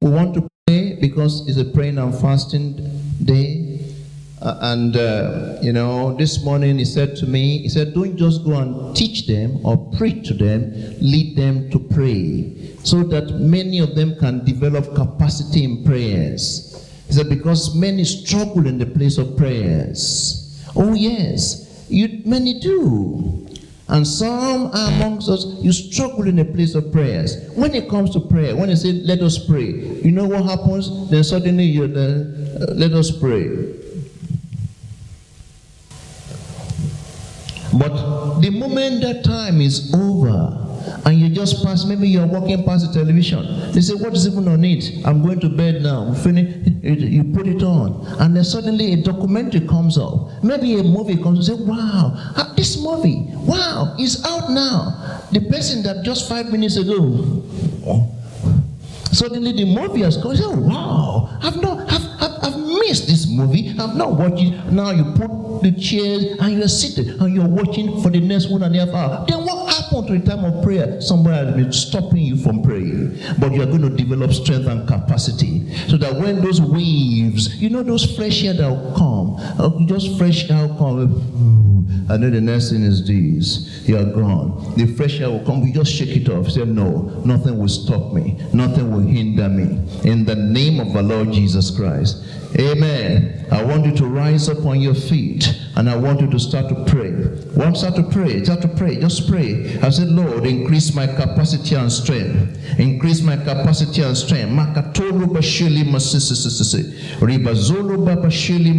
we want to pray because it's a praying and fasting day. Uh, and, uh, you know, this morning he said to me, he said, don't just go and teach them or preach to them, lead them to pray so that many of them can develop capacity in prayers. He said, because many struggle in the place of prayers. Oh, yes, you, many do. And some amongst us, you struggle in a place of prayers. When it comes to prayer, when they say, let us pray, you know what happens? Then suddenly you're there, uh, let us pray. But the moment that time is over, and you just pass, maybe you're walking past the television. They say, What is even on it? I'm going to bed now. Finish. You put it on. And then suddenly a documentary comes up. Maybe a movie comes and say, Wow, ah, this movie, wow, is out now. The person that just five minutes ago, suddenly the movie has come. Say, Wow, I've not, I've, I've, missed this movie. I've not watched it. Now you put the chairs and you're seated and you're watching for the next one and a half hour. Then what happened to the time of prayer? Somebody has been stopping you from praying. But you're going to develop strength and capacity so that when those waves, you know, those fresh air that will come, uh, just fresh air will come. And then the next thing is this you are gone. The fresh air will come, we just shake it off. Say, No, nothing will stop me, nothing will hinder me. In the name of our Lord Jesus Christ. Amen. I want you to rise up on your feet and I want you to start to pray. Want start to pray, start to pray, just pray. I said, Lord, increase my capacity and strength. Increase my capacity and strength. Makatolo bashili masisisisi. Ribazolo babashili.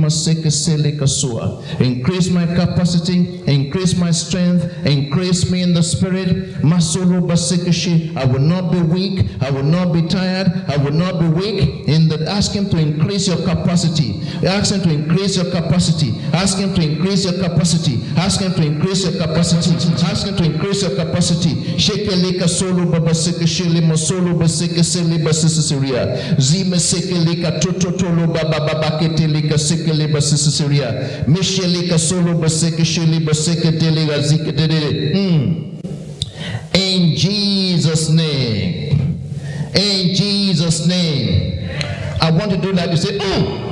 Increase my capacity, increase my strength, increase me in the spirit. Masolo basekishi. I will not be weak, I will not be tired, I will not be weak. In the ask him to increase your capacity. Ask him to increase your capacity. Ask him to increase your capacity. Ask him to increase your capacity. Ask him to increase your capacity. Shekeleka solo babaseke shele masolo baseke sele basisiria. Zime sekeleka tototolo bababakete leka sekele basisiria. Misheleka solo baseke shele baseke delega zike In Jesus' name. In Jesus' name. I want to do that. you say, oh.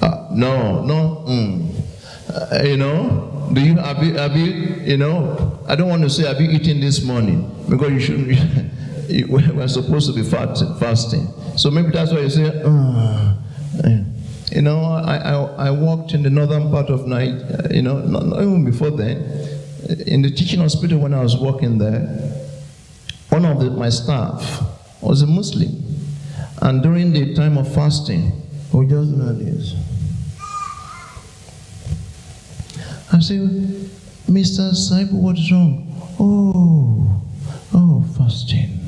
Uh, no, no, mm. Uh, you know, do you have you have you you know? I don't want to say have you eaten this morning because you shouldn't. we're supposed to be fast, fasting, so maybe that's why you say. Uh, you know, I, I, I walked in the northern part of night. Uh, you know, not, not even before then. In the teaching hospital when I was working there, one of the, my staff was a Muslim, and during the time of fasting, we just like this. I say, Mr. Saib, what's wrong? Oh, oh, fasting.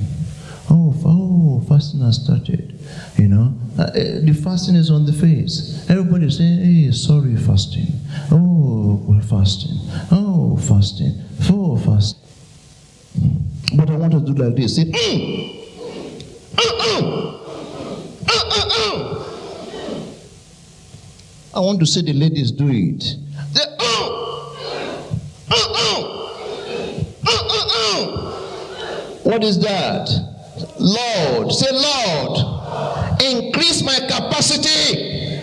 Oh, oh, fasting has started. You know, uh, eh, the fasting is on the face. Everybody is saying, hey, sorry, fasting. Oh, we're fasting. Oh, fasting. Oh, fasting. But I want to do like this. Say, mm. Uh-uh. Uh-uh. I want to see the ladies do it. What is that? Lord, say, Lord, increase my capacity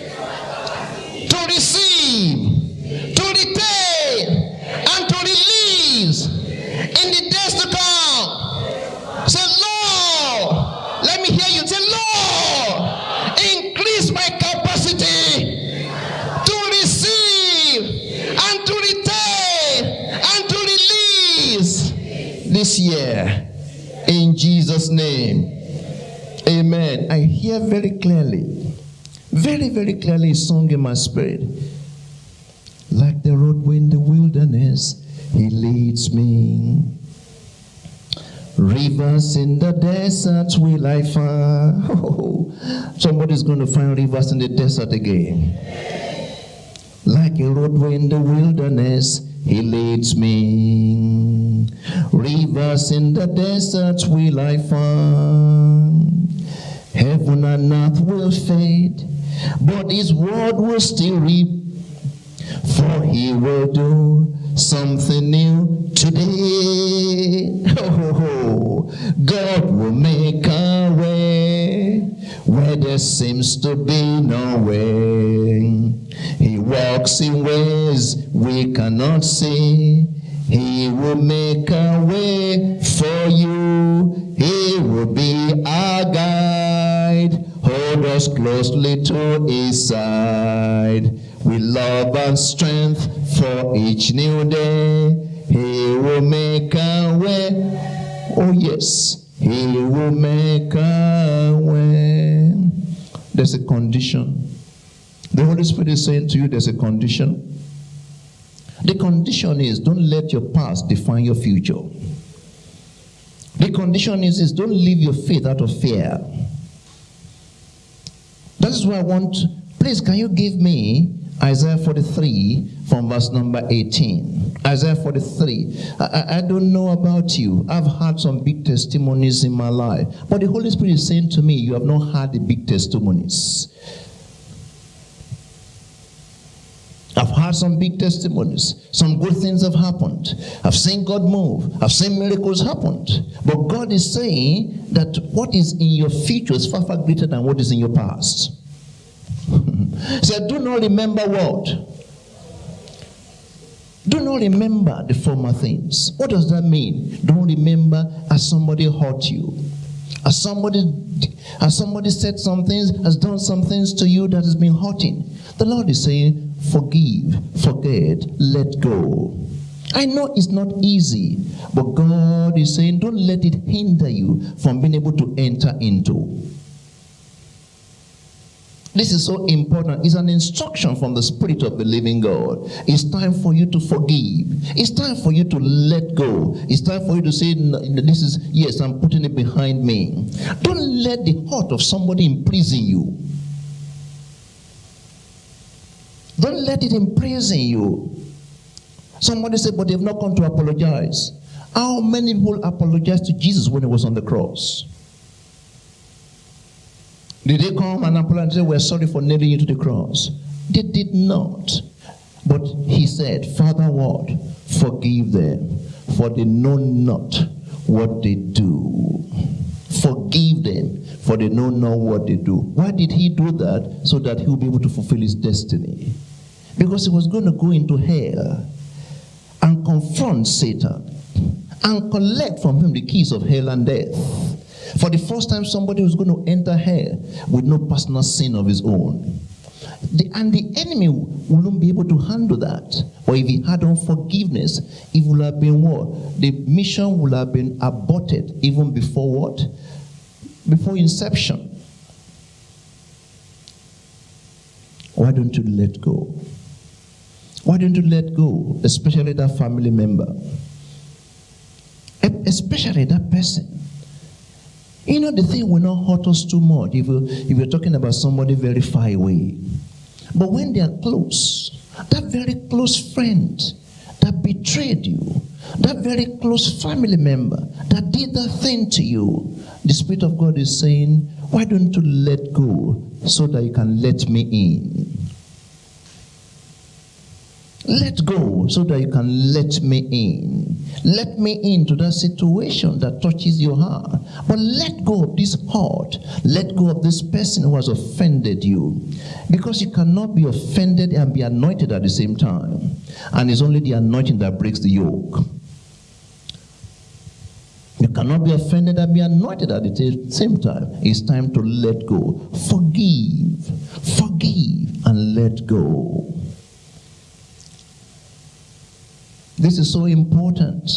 to receive, to retain, and to release in the this year. In Jesus' name. Amen. I hear very clearly, very, very clearly Song in my spirit. Like the roadway in the wilderness, He leads me. Rivers in the desert will I find. Oh, somebody's going to find rivers in the desert again. Like a roadway in the wilderness, he leads me. Rivers in the desert will I find. Heaven and earth will fade, but his word will still reap. For he will do something new today. Oh, God will make a way where there seems to be no way. He walks in ways we cannot see. He will make a way for you. He will be our guide. Hold us closely to his side. With love and strength for each new day. He will make a way. Oh, yes. He will make a way. There's a condition. The Holy Spirit is saying to you, there's a condition. The condition is don't let your past define your future. The condition is, is don't live your faith out of fear. That is why I want, please, can you give me Isaiah 43 from verse number 18? Isaiah 43. I, I don't know about you. I've had some big testimonies in my life. But the Holy Spirit is saying to me, You have not had the big testimonies. I've had some big testimonies. Some good things have happened. I've seen God move. I've seen miracles happen. But God is saying that what is in your future is far, far greater than what is in your past. So do not remember what? Do not remember the former things. What does that mean? Don't remember as somebody hurt you. As somebody, as somebody said some things, has done some things to you that has been hurting. The Lord is saying, forgive, forget, let go. I know it's not easy, but God is saying, don't let it hinder you from being able to enter into. This is so important. It's an instruction from the Spirit of the living God. It's time for you to forgive. It's time for you to let go. It's time for you to say, This is, yes, I'm putting it behind me. Don't let the heart of somebody imprison you. Don't let it imprison you. Somebody said, but they've not come to apologize. How many people apologized to Jesus when he was on the cross? Did they come and apologize and say, We're sorry for nailing you to the cross? They did not. But he said, Father, what? Forgive them, for they know not what they do. Forgive them, for they know not what they do. Why did he do that? So that he will be able to fulfill his destiny. Because he was going to go into hell and confront Satan and collect from him the keys of hell and death. For the first time, somebody was going to enter hell with no personal sin of his own. The, and the enemy wouldn't be able to handle that. Or if he had unforgiveness, it would have been what? The mission would have been aborted even before what? Before inception. Why don't you let go? Why don't you let go, especially that family member? Especially that person. You know, the thing will not hurt us too much if, if we're talking about somebody very far away. But when they are close, that very close friend that betrayed you, that very close family member that did that thing to you, the Spirit of God is saying, Why don't you let go so that you can let me in? Let go so that you can let me in. Let me into that situation that touches your heart. But let go of this heart. Let go of this person who has offended you. Because you cannot be offended and be anointed at the same time. And it's only the anointing that breaks the yoke. You cannot be offended and be anointed at the same time. It's time to let go. Forgive. Forgive and let go. This is so important.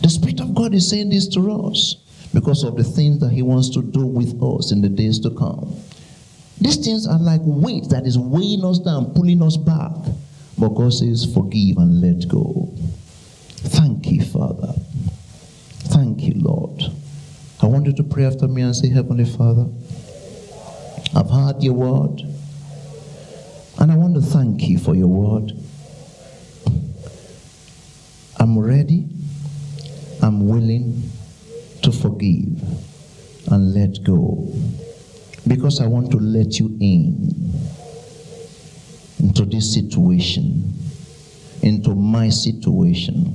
The Spirit of God is saying this to us because of the things that He wants to do with us in the days to come. These things are like weight that is weighing us down, pulling us back. But God says, forgive and let go. Thank you, Father. Thank you, Lord. I want you to pray after me and say, Heavenly Father, I've heard your word. And I want to thank you for your word. I'm ready, I'm willing to forgive and let go because I want to let you in into this situation, into my situation.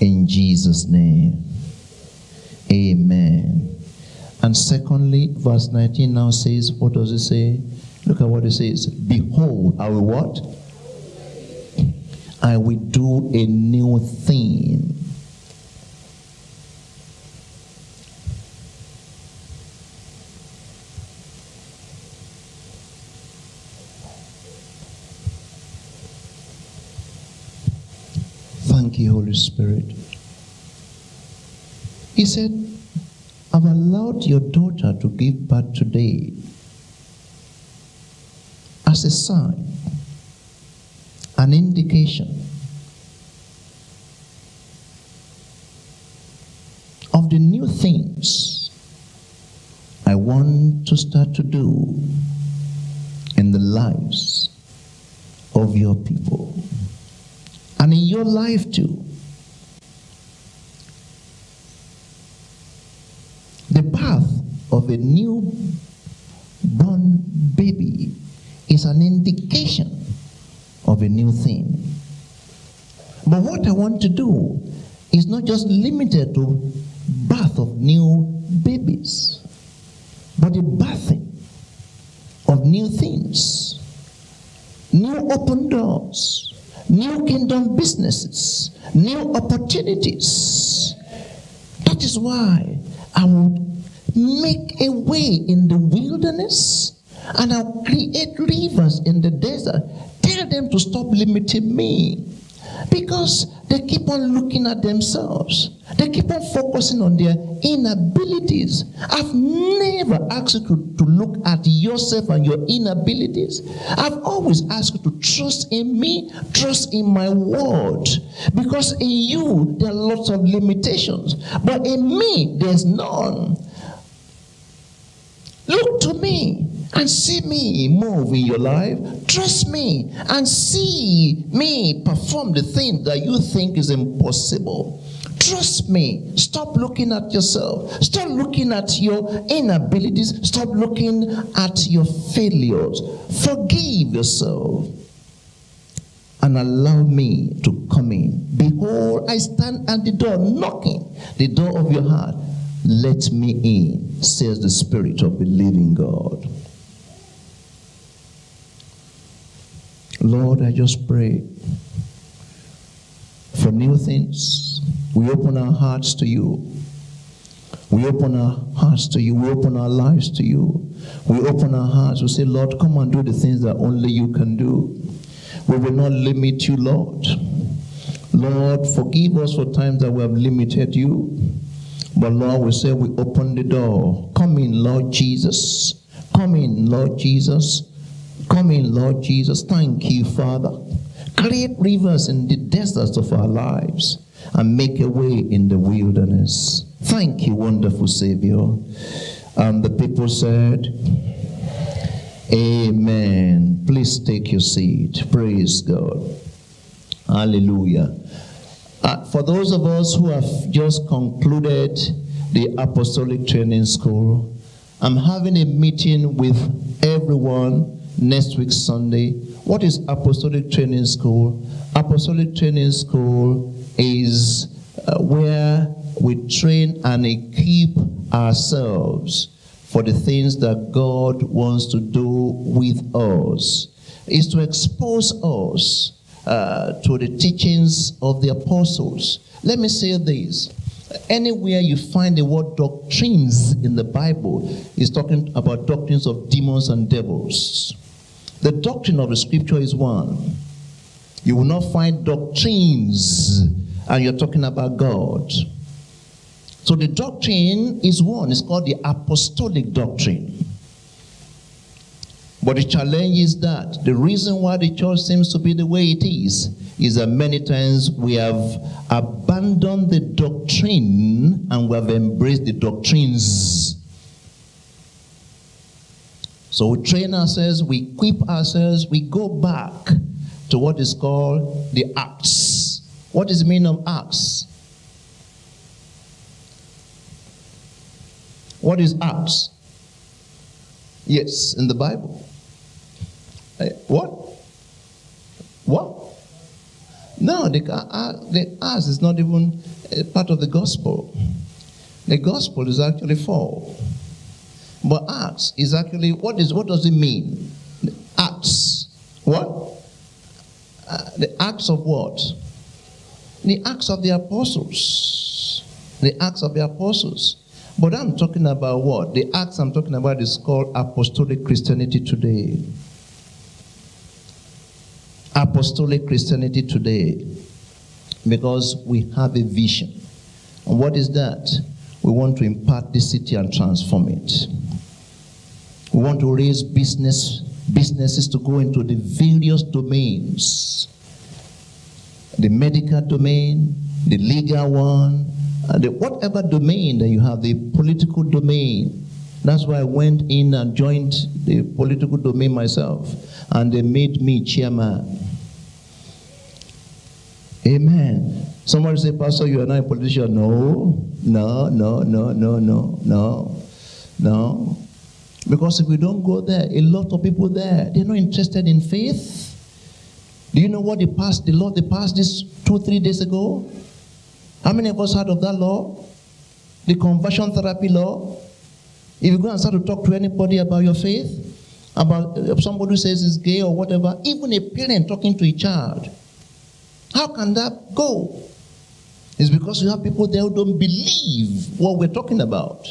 In Jesus' name, amen. And secondly, verse 19 now says, what does it say? Look at what it says. Behold, I will what? I will do a new thing. Thank you, Holy Spirit. He said, I've allowed your daughter to give birth today as a sign, an indication of the new things I want to start to do in the lives of your people and in your life too. The path of a new born baby is an indication of a new thing. But what I want to do is not just limited to birth of new babies, but the birthing of new things, new open doors, new kingdom businesses, new opportunities. That is why I will make a way in the wilderness and I'll create rivers in the desert. To stop limiting me. Because they keep on looking at themselves. They keep on focusing on their inabilities. I've never asked you to, to look at yourself and your inabilities. I've always asked you to trust in me, trust in my word. Because in you, there are lots of limitations. But in me, there's none. Look to me and see me move in your life. Trust me and see me perform the thing that you think is impossible. Trust me. Stop looking at yourself. Stop looking at your inabilities. Stop looking at your failures. Forgive yourself and allow me to come in. Behold, I stand at the door knocking, the door of your heart. Let me in, says the Spirit of the living God. Lord, I just pray for new things. We open our hearts to you. We open our hearts to you. We open our lives to you. We open our hearts. We say, Lord, come and do the things that only you can do. We will not limit you, Lord. Lord, forgive us for times that we have limited you. But Lord, we say we open the door. Come in, Lord Jesus. Come in, Lord Jesus. Come in, Lord Jesus. Thank you, Father. Create rivers in the deserts of our lives and make a way in the wilderness. Thank you, wonderful Savior. And the people said, Amen. Please take your seat. Praise God. Hallelujah. Uh, for those of us who have just concluded the Apostolic Training School, I'm having a meeting with everyone next week, Sunday. What is Apostolic Training School? Apostolic Training School is uh, where we train and equip ourselves for the things that God wants to do with us. Is to expose us uh, to the teachings of the apostles. Let me say this. Anywhere you find the word doctrines in the Bible is talking about doctrines of demons and devils. The doctrine of the scripture is one. You will not find doctrines and you're talking about God. So the doctrine is one. It's called the apostolic doctrine. But the challenge is that the reason why the church seems to be the way it is is that many times we have abandoned the doctrine and we have embraced the doctrines. So we train ourselves, we equip ourselves, we go back to what is called the Acts. What is the meaning of Acts? What is Acts? Yes, in the Bible. Uh, what? What? No, the, uh, the Acts is not even part of the gospel. The gospel is actually four. But Acts is actually what is what does it mean? Acts. What? Uh, the acts of what? The acts of the apostles. The acts of the apostles. But I'm talking about what? The acts I'm talking about is called apostolic Christianity today. Apostolic Christianity today. Because we have a vision. And what is that? We want to impart the city and transform it. We want to raise business businesses to go into the various domains. The medical domain, the legal one, uh, the whatever domain that you have, the political domain. That's why I went in and joined the political domain myself, and they made me chairman. Amen. Somebody say, Pastor, you are not a politician. No, no, no, no, no, no, no, no. Because if we don't go there, a lot of people there, they're not interested in faith. Do you know what they passed, the law they passed this two, three days ago? How many of us heard of that law? The conversion therapy law. If you go and start to talk to anybody about your faith, about somebody who says he's gay or whatever, even a parent talking to a child, how can that go? It's because you have people there who don't believe what we're talking about.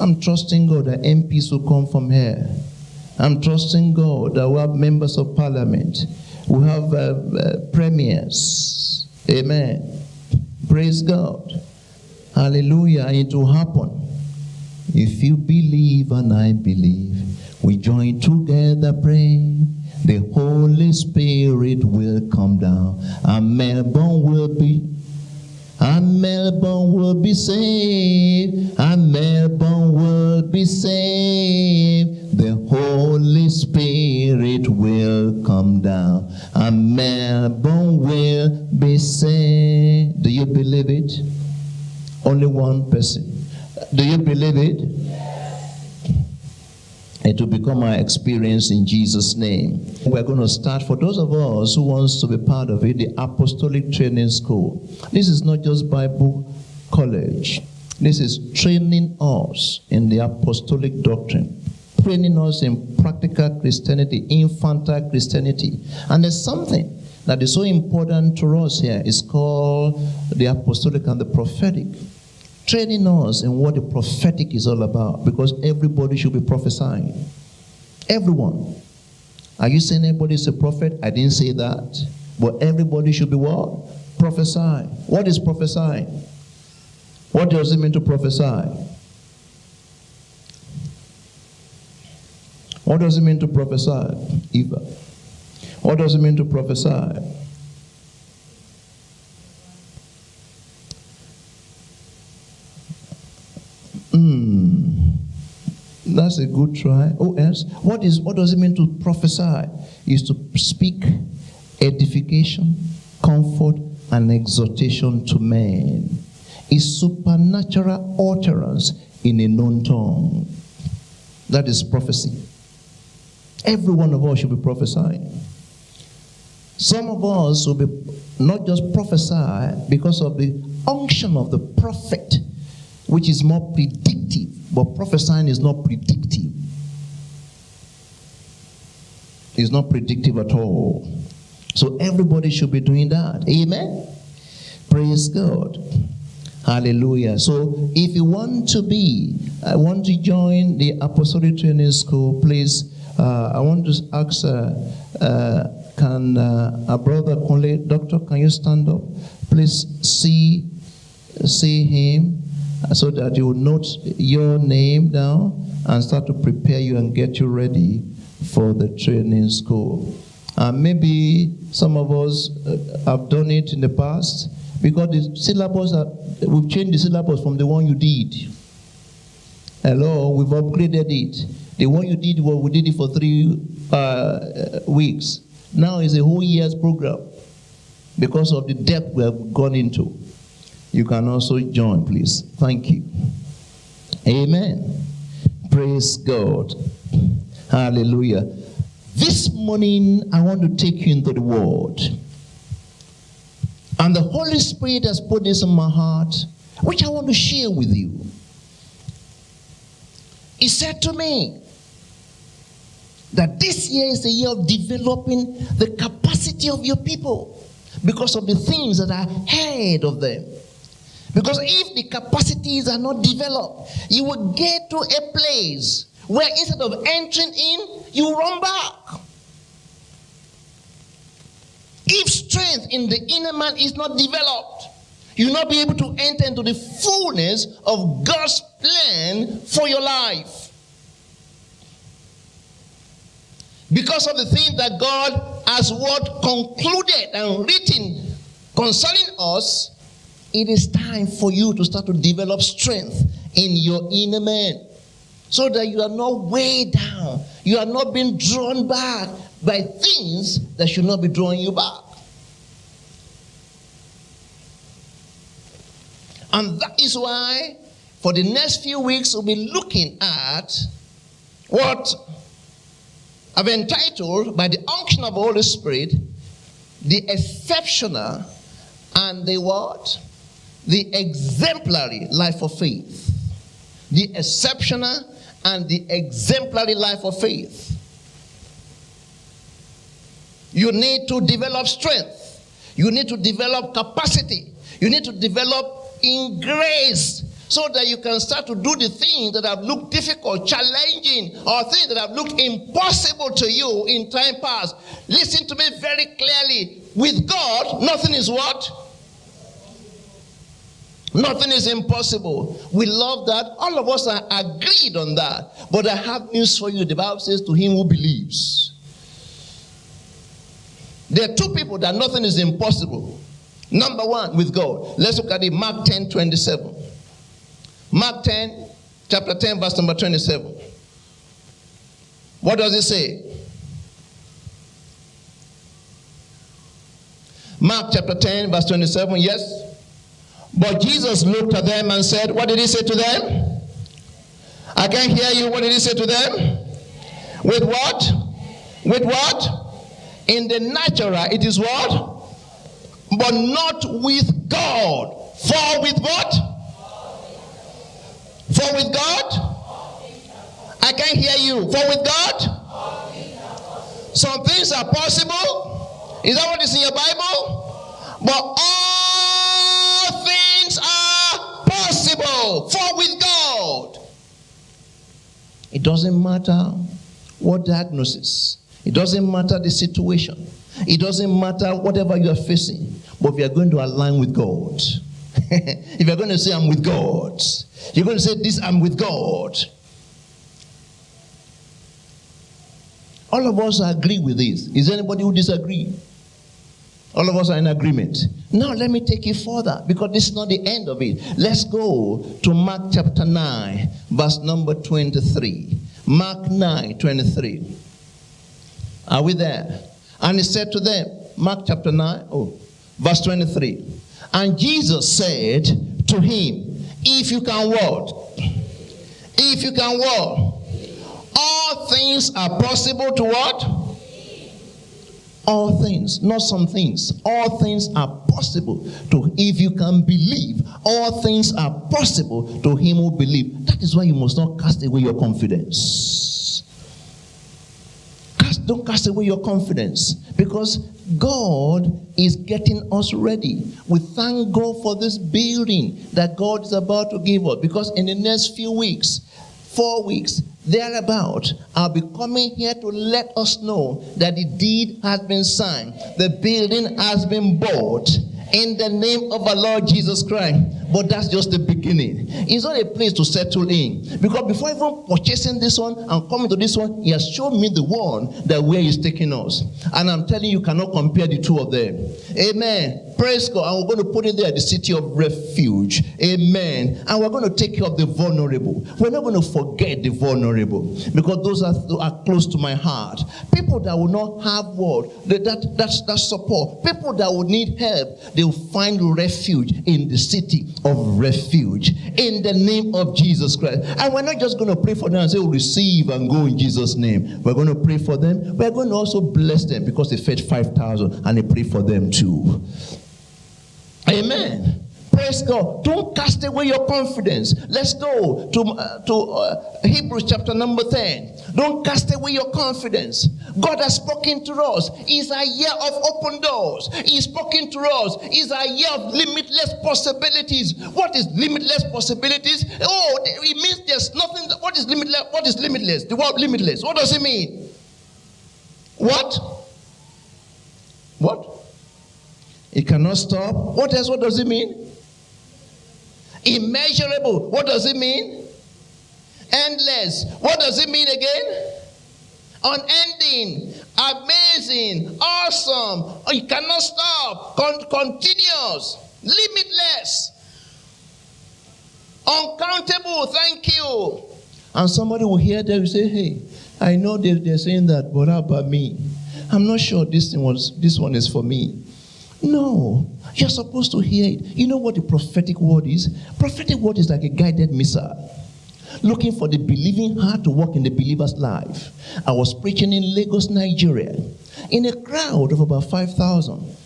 I'm trusting God that MPs will come from here. I'm trusting God that we have members of parliament. We have uh, uh, premiers. Amen. Praise God. Hallelujah. It will happen. If you believe and I believe, we join together, pray. The Holy Spirit will come down, and Melbourne will be and Melbourne will be saved, and Melbourne will be saved. The Holy Spirit will come down, and Melbourne will be saved. Do you believe it? Only one person. Do you believe it? It will become our experience in Jesus' name. We're going to start for those of us who wants to be part of it, the Apostolic Training School. This is not just Bible college. This is training us in the apostolic doctrine, training us in practical Christianity, infantile Christianity. And there's something that is so important to us here. It's called the apostolic and the prophetic training us in what the prophetic is all about because everybody should be prophesying. Everyone. Are you saying everybody is a prophet? I didn't say that. But everybody should be what? Prophesy. What is prophesying? What does it mean to prophesy? What does it mean to prophesy? Eva. What does it mean to prophesy? That's a good try. Oh, else, What is what does it mean to prophesy? Is to speak edification, comfort, and exhortation to men. Is supernatural utterance in a known tongue. That is prophecy. Every one of us should be prophesying. Some of us will be not just prophesy because of the unction of the prophet which is more predictive. But prophesying is not predictive. It's not predictive at all. So everybody should be doing that. Amen. Praise God. Hallelujah. So if you want to be, I want to join the Apostolic Training School, please. Uh, I want to ask, uh, uh, can uh, a brother, doctor, can you stand up? Please see, see him so that you will note your name down and start to prepare you and get you ready for the training school. And maybe some of us uh, have done it in the past because the syllabus, are, we've changed the syllabus from the one you did. Hello, we've upgraded it. The one you did, well, we did it for three uh, weeks. Now it's a whole year's program because of the depth we have gone into. You can also join, please. Thank you. Amen. Praise God. Hallelujah. This morning, I want to take you into the Word. And the Holy Spirit has put this in my heart, which I want to share with you. He said to me that this year is a year of developing the capacity of your people because of the things that are ahead of them. Because if the capacities are not developed, you will get to a place where instead of entering in, you run back. If strength in the inner man is not developed, you'll not be able to enter into the fullness of God's plan for your life. Because of the things that God has what concluded and written concerning us, it is time for you to start to develop strength in your inner man so that you are not weighed down. You are not being drawn back by things that should not be drawing you back. And that is why, for the next few weeks, we'll be looking at what I've entitled, by the unction of the Holy Spirit, the exceptional and the what? The exemplary life of faith. The exceptional and the exemplary life of faith. You need to develop strength. You need to develop capacity. You need to develop in grace so that you can start to do the things that have looked difficult, challenging, or things that have looked impossible to you in time past. Listen to me very clearly. With God, nothing is what? Nothing is impossible. We love that. All of us are agreed on that. But I have news for you. The Bible says, To him who believes. There are two people that nothing is impossible. Number one, with God. Let's look at it. Mark 10 27. Mark 10, chapter 10, verse number 27. What does it say? Mark chapter 10, verse 27. Yes. But Jesus looked at them and said, What did he say to them? I can't hear you. What did he say to them? With what? With what? In the natural, it is what? but not with God. For with what? For with God? I can't hear you. For with God? Some things are possible. Is that what is in your Bible? But all For with God. It doesn't matter what diagnosis, it doesn't matter the situation. It doesn't matter whatever you are facing, but you are going to align with God, if you're going to say, I'm with God, you're going to say, This, I'm with God. All of us agree with this. Is anybody who disagree? All of us are in agreement. Now let me take you further because this is not the end of it. Let's go to Mark chapter 9, verse number 23. Mark 9, 23. Are we there? And he said to them, Mark chapter 9, oh, verse 23. And Jesus said to him, If you can what? If you can what? All things are possible to what? All things, not some things. All things are possible to if you can believe. All things are possible to him who believe. That is why you must not cast away your confidence cast, don't cast away your confidence because God is getting us ready. We thank God for this building that God is about to give us because in the next few weeks, four weeks, thereabout, I'll be coming here to let us know that the deed has been signed, the building has been bought in the name of our Lord Jesus Christ. But that's just the beginning. It's not a place to settle in. Because before even purchasing this one and coming to this one, he has shown me the one that where he's taking us. And I'm telling you cannot compare the two of them. Amen. Praise God. And we're going to put it there, the city of refuge. Amen. And we're going to take care of the vulnerable. We're not going to forget the vulnerable. Because those are, are close to my heart. People that will not have what? That, that, that's, that support. People that will need help they will find refuge in the city of refuge in the name of Jesus Christ. And we're not just going to pray for them and say, oh, receive and go in Jesus' name. We're going to pray for them. We're going to also bless them because they fed 5,000 and they pray for them too. Amen. Praise God. Don't cast away your confidence. Let's go to, uh, to uh, Hebrews chapter number 10. Don't cast away your confidence. God has spoken to us. It's a year of open doors. He's spoken to us. It's a year of limitless possibilities. What is limitless possibilities? Oh, it means there's nothing. What is limitless? What is limitless? The word limitless. What does it mean? What? What? It cannot stop. What else? What does it mean? Immeasurable. What does it mean? Endless. What does it mean again? Unending, amazing, awesome. Oh, you cannot stop. Con- continuous, limitless, uncountable. Thank you. And somebody will hear and say, Hey, I know they, they're saying that, but how about me? I'm not sure this thing was this one is for me. No, you're supposed to hear it. You know what the prophetic word is? Prophetic word is like a guided missile looking for the believing heart to work in the believer's life. I was preaching in Lagos, Nigeria, in a crowd of about 5,000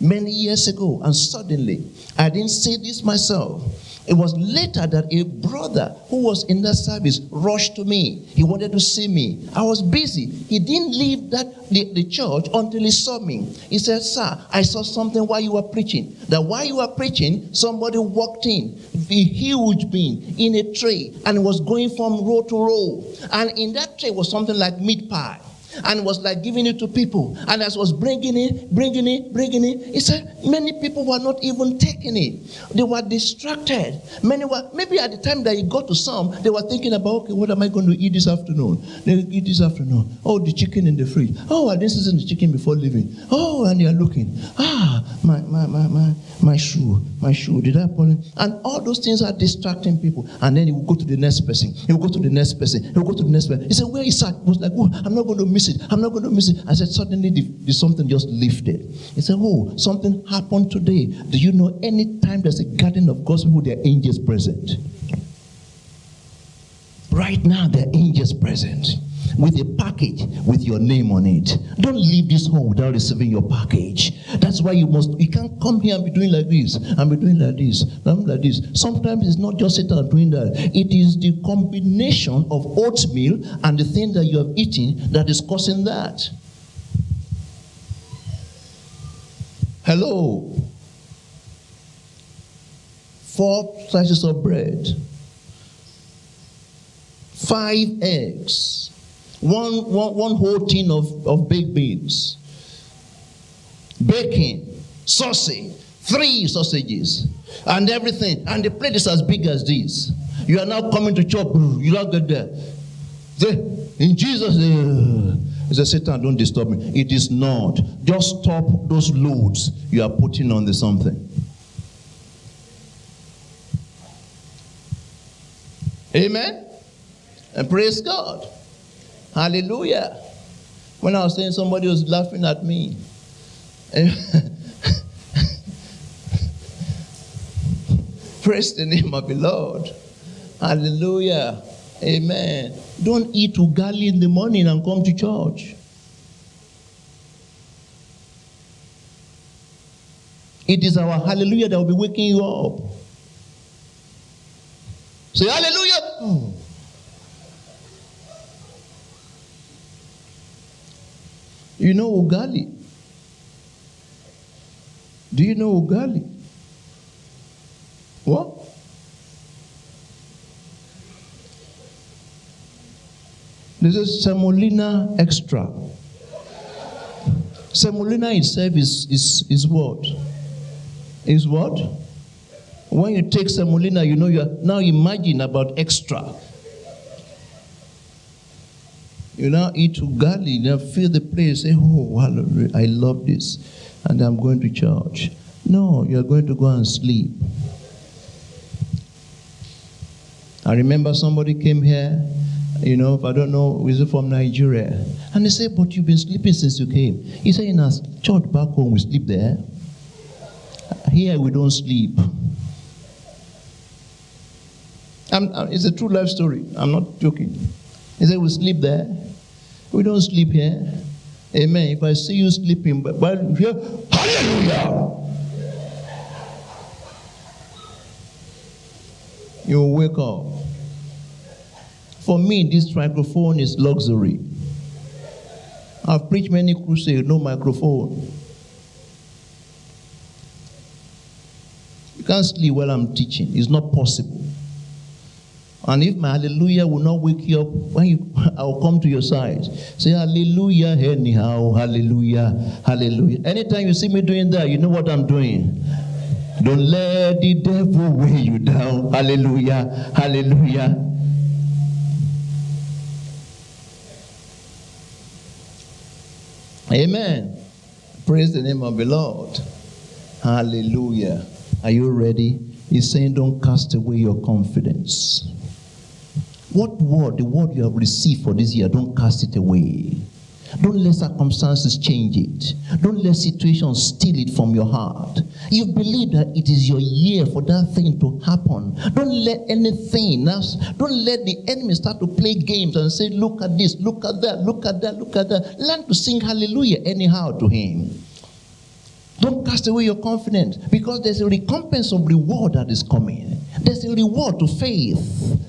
many years ago, and suddenly, I didn't say this myself. It was later that a brother who was in that service rushed to me. He wanted to see me. I was busy. He didn't leave that the, the church until he saw me. He said, Sir, I saw something while you were preaching. That while you were preaching, somebody walked in, a huge being in a tray, and was going from row to row. And in that tray was something like meat pie and was like giving it to people. And as was bringing it, bringing it, bringing it, he said many people were not even taking it. They were distracted. Many were, maybe at the time that he got to some, they were thinking about, okay, what am I going to eat this afternoon? They eat this afternoon. Oh, the chicken in the fridge. Oh, I didn't season the chicken before leaving. Oh, and you're looking. Ah, my, my, my, my, my shoe, my shoe. Did I pull it? And all those things are distracting people. And then he will go to the next person. He will go to the next person. He will go to the next person. He said, where is that? He was like, oh, I'm not going to miss it. I'm not going to miss it. I said, suddenly the, the something just lifted. He said, oh, something happened today. Do you know any time there's a garden of God's people, there are angels present? Right now, there are angels present with a package with your name on it. Don't leave this home without receiving your package. That's why you must, you can't come here and be doing like this, and be doing like this, and like this. Sometimes it's not just Satan doing that, it is the combination of oatmeal and the thing that you have eaten that is causing that. Hello. Four slices of bread, five eggs one, one, one whole tin of, of baked beans, bacon, sausage, three sausages, and everything. And the plate is as big as this. You are now coming to chop. You don't get there. Say, in Jesus' name. He said, Satan, don't disturb me. It is not. Just stop those loads you are putting on the something. Amen. And praise God. Hallelujah. When I was saying somebody was laughing at me. Praise the name of the Lord. Hallelujah. Amen. Don't eat ugali in the morning and come to church. It is our hallelujah that will be waking you up. Say hallelujah. Hmm. You know ugali? Do you know ugali? What? This is semolina extra. Semolina itself is, is, is what? Is what? When you take semolina, you know you are now imagine about extra. You now eat ugali, you now feel the place, say, oh, hallelujah, I love this, and I'm going to church. No, you're going to go and sleep. I remember somebody came here, you know, if I don't know, was it from Nigeria? And they said, But you've been sleeping since you came. He said, In our church back home, we sleep there. Here, we don't sleep. I'm, uh, it's a true life story. I'm not joking. He said, We sleep there. We don't sleep here. Amen. If I see you sleeping, but, but here, hallelujah. You wake up. For me, this microphone is luxury. I've preached many crusades, no microphone. You can't sleep while I'm teaching. It's not possible. And if my hallelujah will not wake you up, when you, I'll come to your side. Say hallelujah anyhow, hallelujah, hallelujah. Anytime you see me doing that, you know what I'm doing. Don't let the devil weigh you down. Hallelujah, hallelujah. Amen. Praise the name of the Lord. Hallelujah. Are you ready? He's saying, Don't cast away your confidence. What word, the word you have received for this year, don't cast it away. Don't let circumstances change it. Don't let situations steal it from your heart. You believe that it is your year for that thing to happen. Don't let anything else, don't let the enemy start to play games and say, Look at this, look at that, look at that, look at that. Learn to sing hallelujah anyhow to him. Don't cast away your confidence because there's a recompense of reward that is coming. There's a reward to faith.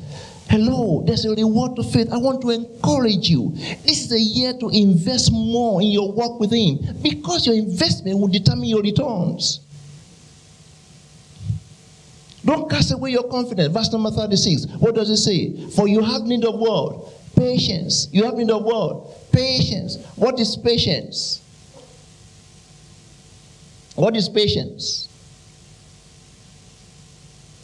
Hello, there's a reward to faith. I want to encourage you. This is a year to invest more in your work with Him because your investment will determine your returns. Don't cast away your confidence. Verse number 36. What does it say? For you have need of what? Patience. You have need of what? Patience. What is patience? What is patience?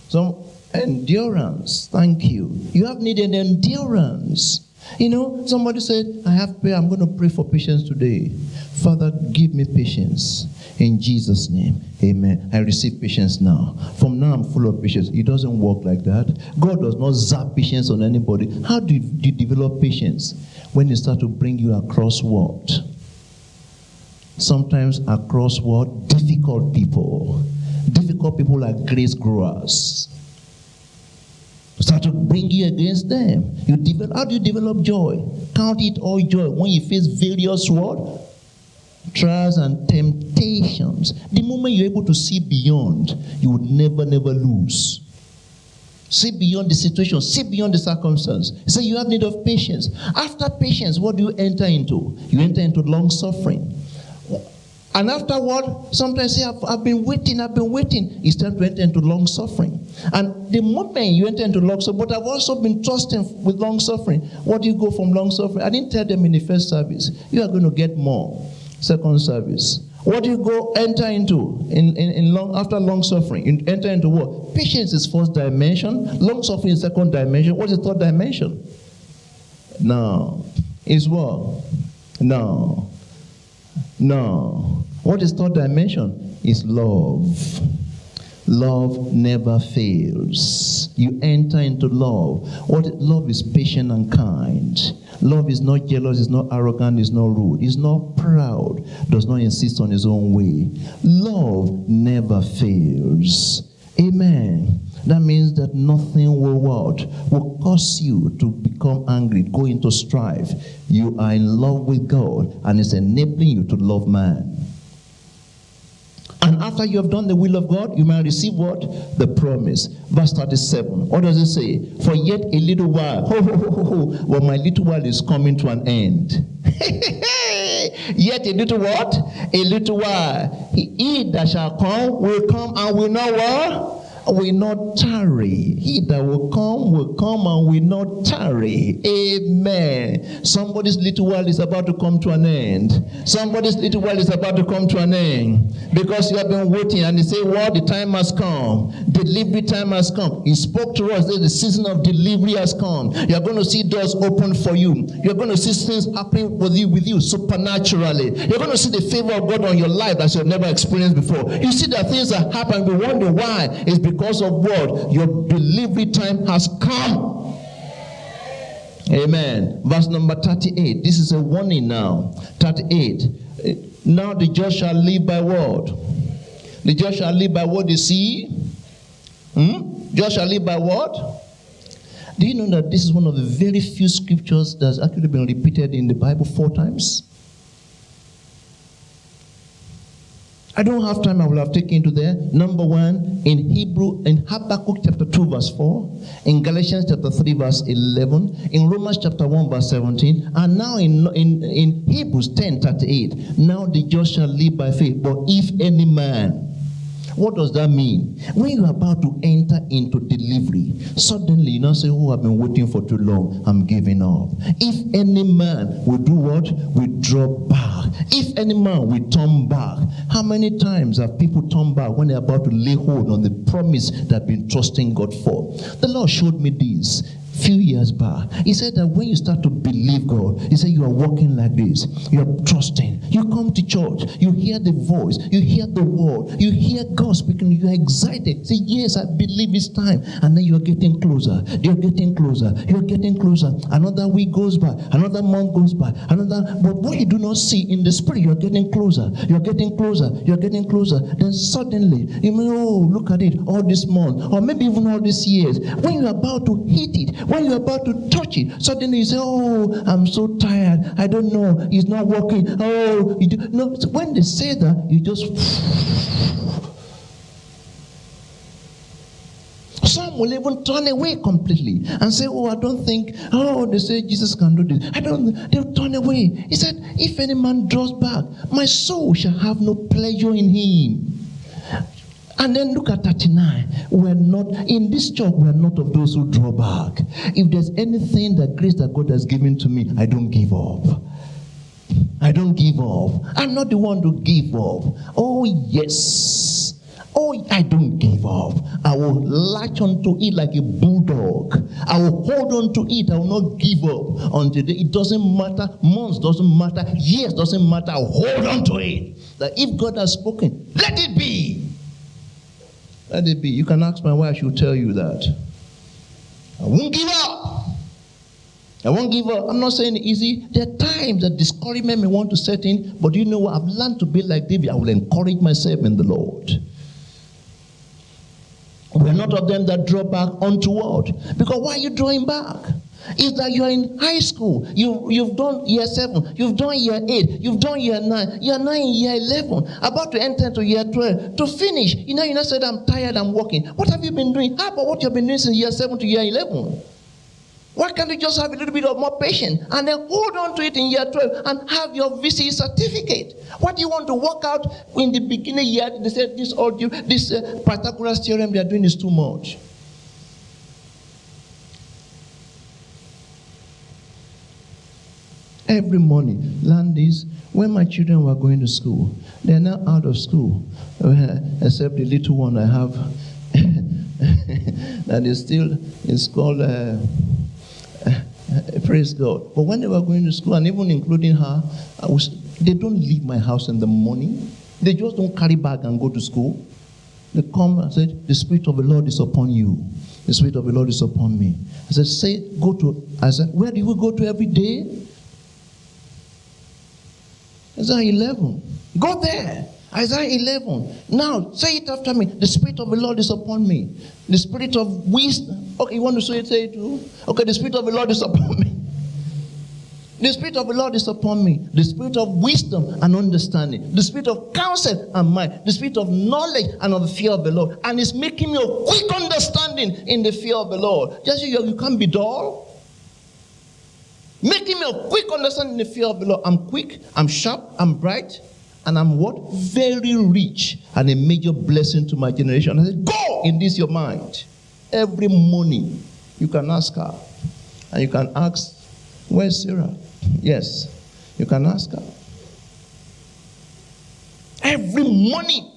So Endurance. Thank you. You have needed endurance. You know, somebody said, I have prayer. I'm going to pray for patience today. Father, give me patience. In Jesus' name, amen. I receive patience now. From now, I'm full of patience. It doesn't work like that. God does not zap patience on anybody. How do you, do you develop patience? When you start to bring you across what? Sometimes across what? Difficult people. Difficult people like grace growers start to bring you against them. You develop, how do you develop joy? Count it all joy when you face various what? Trials and temptations. The moment you're able to see beyond, you would never, never lose. See beyond the situation, see beyond the circumstance. So you have need of patience. After patience, what do you enter into? You enter into long suffering. And afterward, sometimes say, I've, I've, been waiting, I've been waiting. It's time to enter into long suffering. And the moment you enter into long suffering, but I've also been trusting with long suffering. What do you go from long suffering? I didn't tell them in the first service. You are going to get more. Second service. What do you go enter into in, in, in long after long suffering? You enter into what? Patience is first dimension, long suffering is second dimension. What is third dimension? No. Is what? No. No. What is third dimension? Is love. Love never fails. You enter into love. What love is patient and kind. Love is not jealous, is not arrogant, is not rude, is not proud, does not insist on his own way. Love never fails. Amen. That means that nothing will what? Will cause you to become angry, go into strife. You are in love with God and it's enabling you to love man. And after you have done the will of God, you may receive what? The promise. Verse 37. What does it say? For yet a little while, ho, ho, ho, ho, ho, well, my little while is coming to an end. yet a little what? A little while. He that shall come will come and will not what? Will not tarry. He that will come will come and will not tarry. Amen. Somebody's little while is about to come to an end. Somebody's little while is about to come to an end because you have been waiting and they say, Well, the time has come. Delivery time has come. He spoke to us that the season of delivery has come. You're going to see doors open for you. You're going to see things happening with you, with you supernaturally. You're going to see the favor of God on your life that you've never experienced before. You see that things are happening. We wonder why. It's because because of what? Your delivery time has come. Amen. Verse number 38. This is a warning now. 38. Now the just shall live by what? The just shall live by what they see. Hmm? Just shall live by what? Do you know that this is one of the very few scriptures that's actually been repeated in the Bible four times? I don't have time, I will have taken to there. Number one, in Hebrew, in Habakkuk chapter 2, verse 4, in Galatians chapter 3, verse 11, in Romans chapter 1, verse 17, and now in, in, in Hebrews 10, 38. Now the just shall live by faith, but if any man what does that mean? When you're about to enter into delivery, suddenly you now say, Oh, I've been waiting for too long, I'm giving up. If any man will do what? We drop back. If any man will turn back. How many times have people turned back when they're about to lay hold on the promise they've been trusting God for? The Lord showed me this few years back. He said that when you start to believe God, he said you are walking like this. You are trusting. You come to church. You hear the voice. You hear the word. You hear God speaking. You are excited. Say, yes, I believe it's time. And then you are getting closer. You're getting closer. You're getting closer. Another week goes by. Another month goes by. Another. But what you do not see in the spirit, you're getting closer. You're getting closer. You're getting closer. Then suddenly, you may, oh, look at it, all this month, or maybe even all these years. When you're about to hit it, when you're about to touch it, suddenly you say, Oh, I'm so tired. I don't know. It's not working. Oh, you do. No, when they say that, you just. Some will even turn away completely and say, Oh, I don't think, oh, they say Jesus can do this. I don't, they'll turn away. He said, If any man draws back, my soul shall have no pleasure in him. And then look at 39. We're not, in this church, we're not of those who draw back. If there's anything that grace that God has given to me, I don't give up. I don't give up. I'm not the one to give up. Oh, yes. Oh, I don't give up. I will latch onto it like a bulldog. I will hold on to it. I will not give up until it doesn't matter. Months doesn't matter. Years doesn't matter. I'll hold on to it. That if God has spoken, let it be. Let it be. You can ask my wife, she'll tell you that. I won't give up. I won't give up. I'm not saying easy. There are times that discouragement may want to set in, but you know what? I've learned to be like David. I will encourage myself in the Lord. We're not of them that draw back unto what? Because why are you drawing back? Is that you're in high school. You, you've done year seven, you've done year eight, you've done year nine, now in year 11, about to enter into year 12. To finish, you know, you know, said, I'm tired, I'm working. What have you been doing? How about what you've been doing since year seven to year 11? Why can't you just have a little bit of more patience and then hold on to it in year 12 and have your VC certificate? What do you want to work out in the beginning year? They said this audio, this uh, particular theorem they are doing is too much. Every morning. Learn this. When my children were going to school, they're now out of school, except the little one I have that is still is called. Uh, praise God. But when they were going to school, and even including her, was, they don't leave my house in the morning. They just don't carry bag and go to school. They come and said, The Spirit of the Lord is upon you. The Spirit of the Lord is upon me. I said, Say, go to. I said, Where do you go to every day? Isaiah 11. Go there. Isaiah 11. Now, say it after me. The Spirit of the Lord is upon me. The Spirit of wisdom. Okay, you want to say it, say it too? Okay, the Spirit of the Lord is upon me. The Spirit of the Lord is upon me. The Spirit of wisdom and understanding. The Spirit of counsel and might. The Spirit of knowledge and of the fear of the Lord. And it's making me a quick understanding in the fear of the Lord. Just you, you can't be dull making me a quick understanding the fear of the Lord. I'm quick, I'm sharp, I'm bright, and I'm what? Very rich and a major blessing to my generation. I said, Go in this your mind. Every morning, you can ask her. And you can ask, Where's Sarah? Yes, you can ask her. Every morning,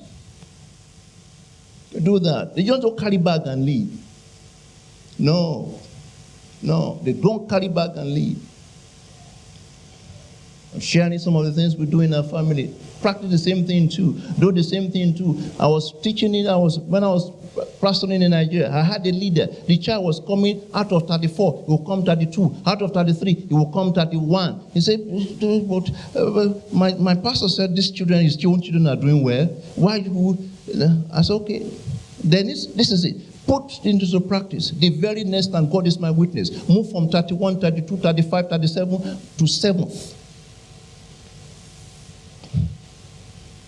you do that. They don't carry bag and leave. No, no, they don't carry bag and leave. Sharing some of the things we do in our family. Practice the same thing too. Do the same thing too. I was teaching it. I was when I was pastoring in Nigeria. I had a leader. The child was coming out of 34. He will come 32. Out of 33, he will come 31. He said, "But uh, my my pastor said these children, his own children are doing well. Why would?" I said, "Okay." Then this, this is it put into the practice the very next time God is my witness. Move from 31, 32, 35, 37 to 7th.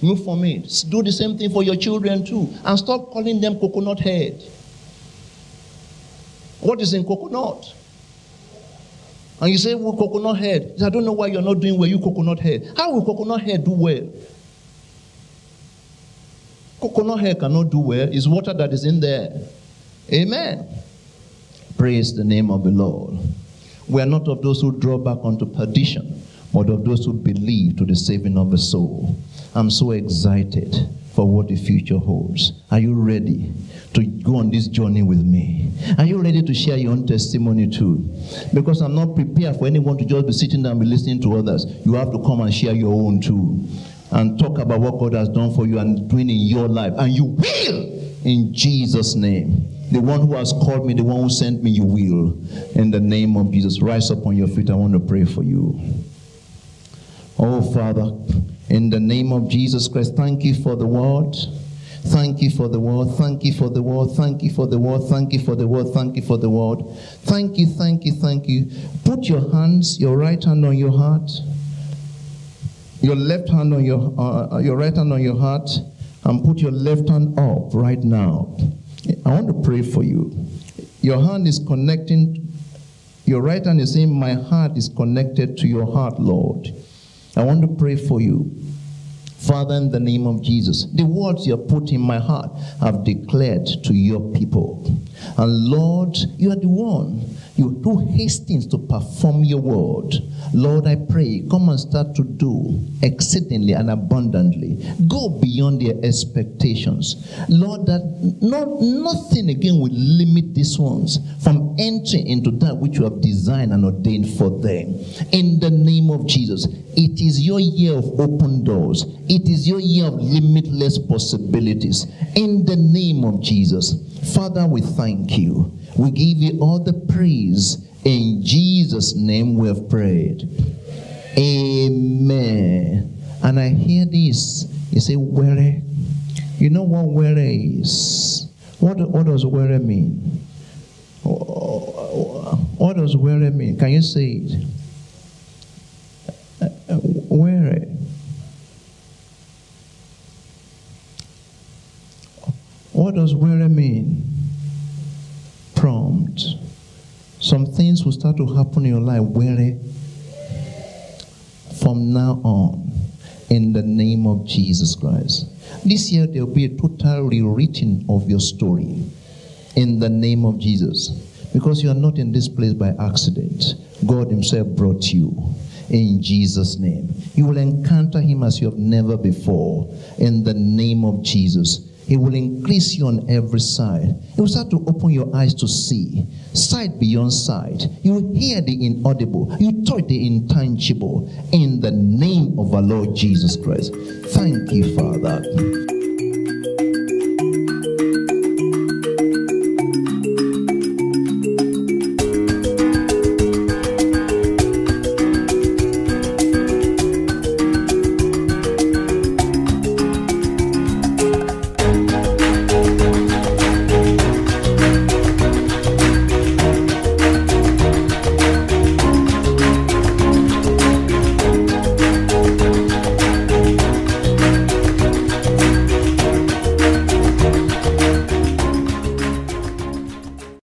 Move from it. Do the same thing for your children too. And stop calling them coconut head. What is in coconut? And you say, well, coconut head. I don't know why you're not doing well, you coconut head. How will coconut head do well? Coconut head cannot do well. It's water that is in there. Amen. Praise the name of the Lord. We are not of those who draw back unto perdition, but of those who believe to the saving of the soul. I'm so excited for what the future holds. Are you ready to go on this journey with me? Are you ready to share your own testimony too? Because I'm not prepared for anyone to just be sitting down and be listening to others. You have to come and share your own too. And talk about what God has done for you and doing in your life. And you will in Jesus' name. The one who has called me, the one who sent me, you will. In the name of Jesus. Rise up on your feet. I want to pray for you. Oh, Father, in the name of Jesus Christ, thank you for the word. Thank you for the word. Thank you for the word. Thank you for the word. Thank you for the word. Thank you for the word. Thank you, thank you, thank you. Put your hands, your right hand on your heart, your left hand on your uh, your right hand on your heart, and put your left hand up right now. I want to pray for you. Your hand is connecting, your right hand is saying, My heart is connected to your heart, Lord. I want to pray for you. Father, in the name of Jesus, the words you have put in my heart, I've declared to your people. And Lord, you are the one you do hastings to perform your word. Lord, I pray, come and start to do exceedingly and abundantly. Go beyond their expectations. Lord, that not, nothing again will limit these ones from entering into that which you have designed and ordained for them. In the name of Jesus, it is your year of open doors. It is your year of limitless possibilities. In the name of Jesus. Father, we thank you. We give you all the praise. In Jesus' name we have prayed. Amen. And I hear this. You say, where? You know what where is? What, what does where mean? What does where mean? Can you say it? Where? What does where mean? Some things will start to happen in your life where from now on, in the name of Jesus Christ. This year there will be a total rewritten of your story in the name of Jesus. Because you are not in this place by accident. God Himself brought you in Jesus' name. You will encounter Him as you have never before in the name of Jesus. He will increase you on every side. He will start to open your eyes to see, sight beyond sight. You hear the inaudible. You touch the intangible in the name of our Lord Jesus Christ. Thank you, Father.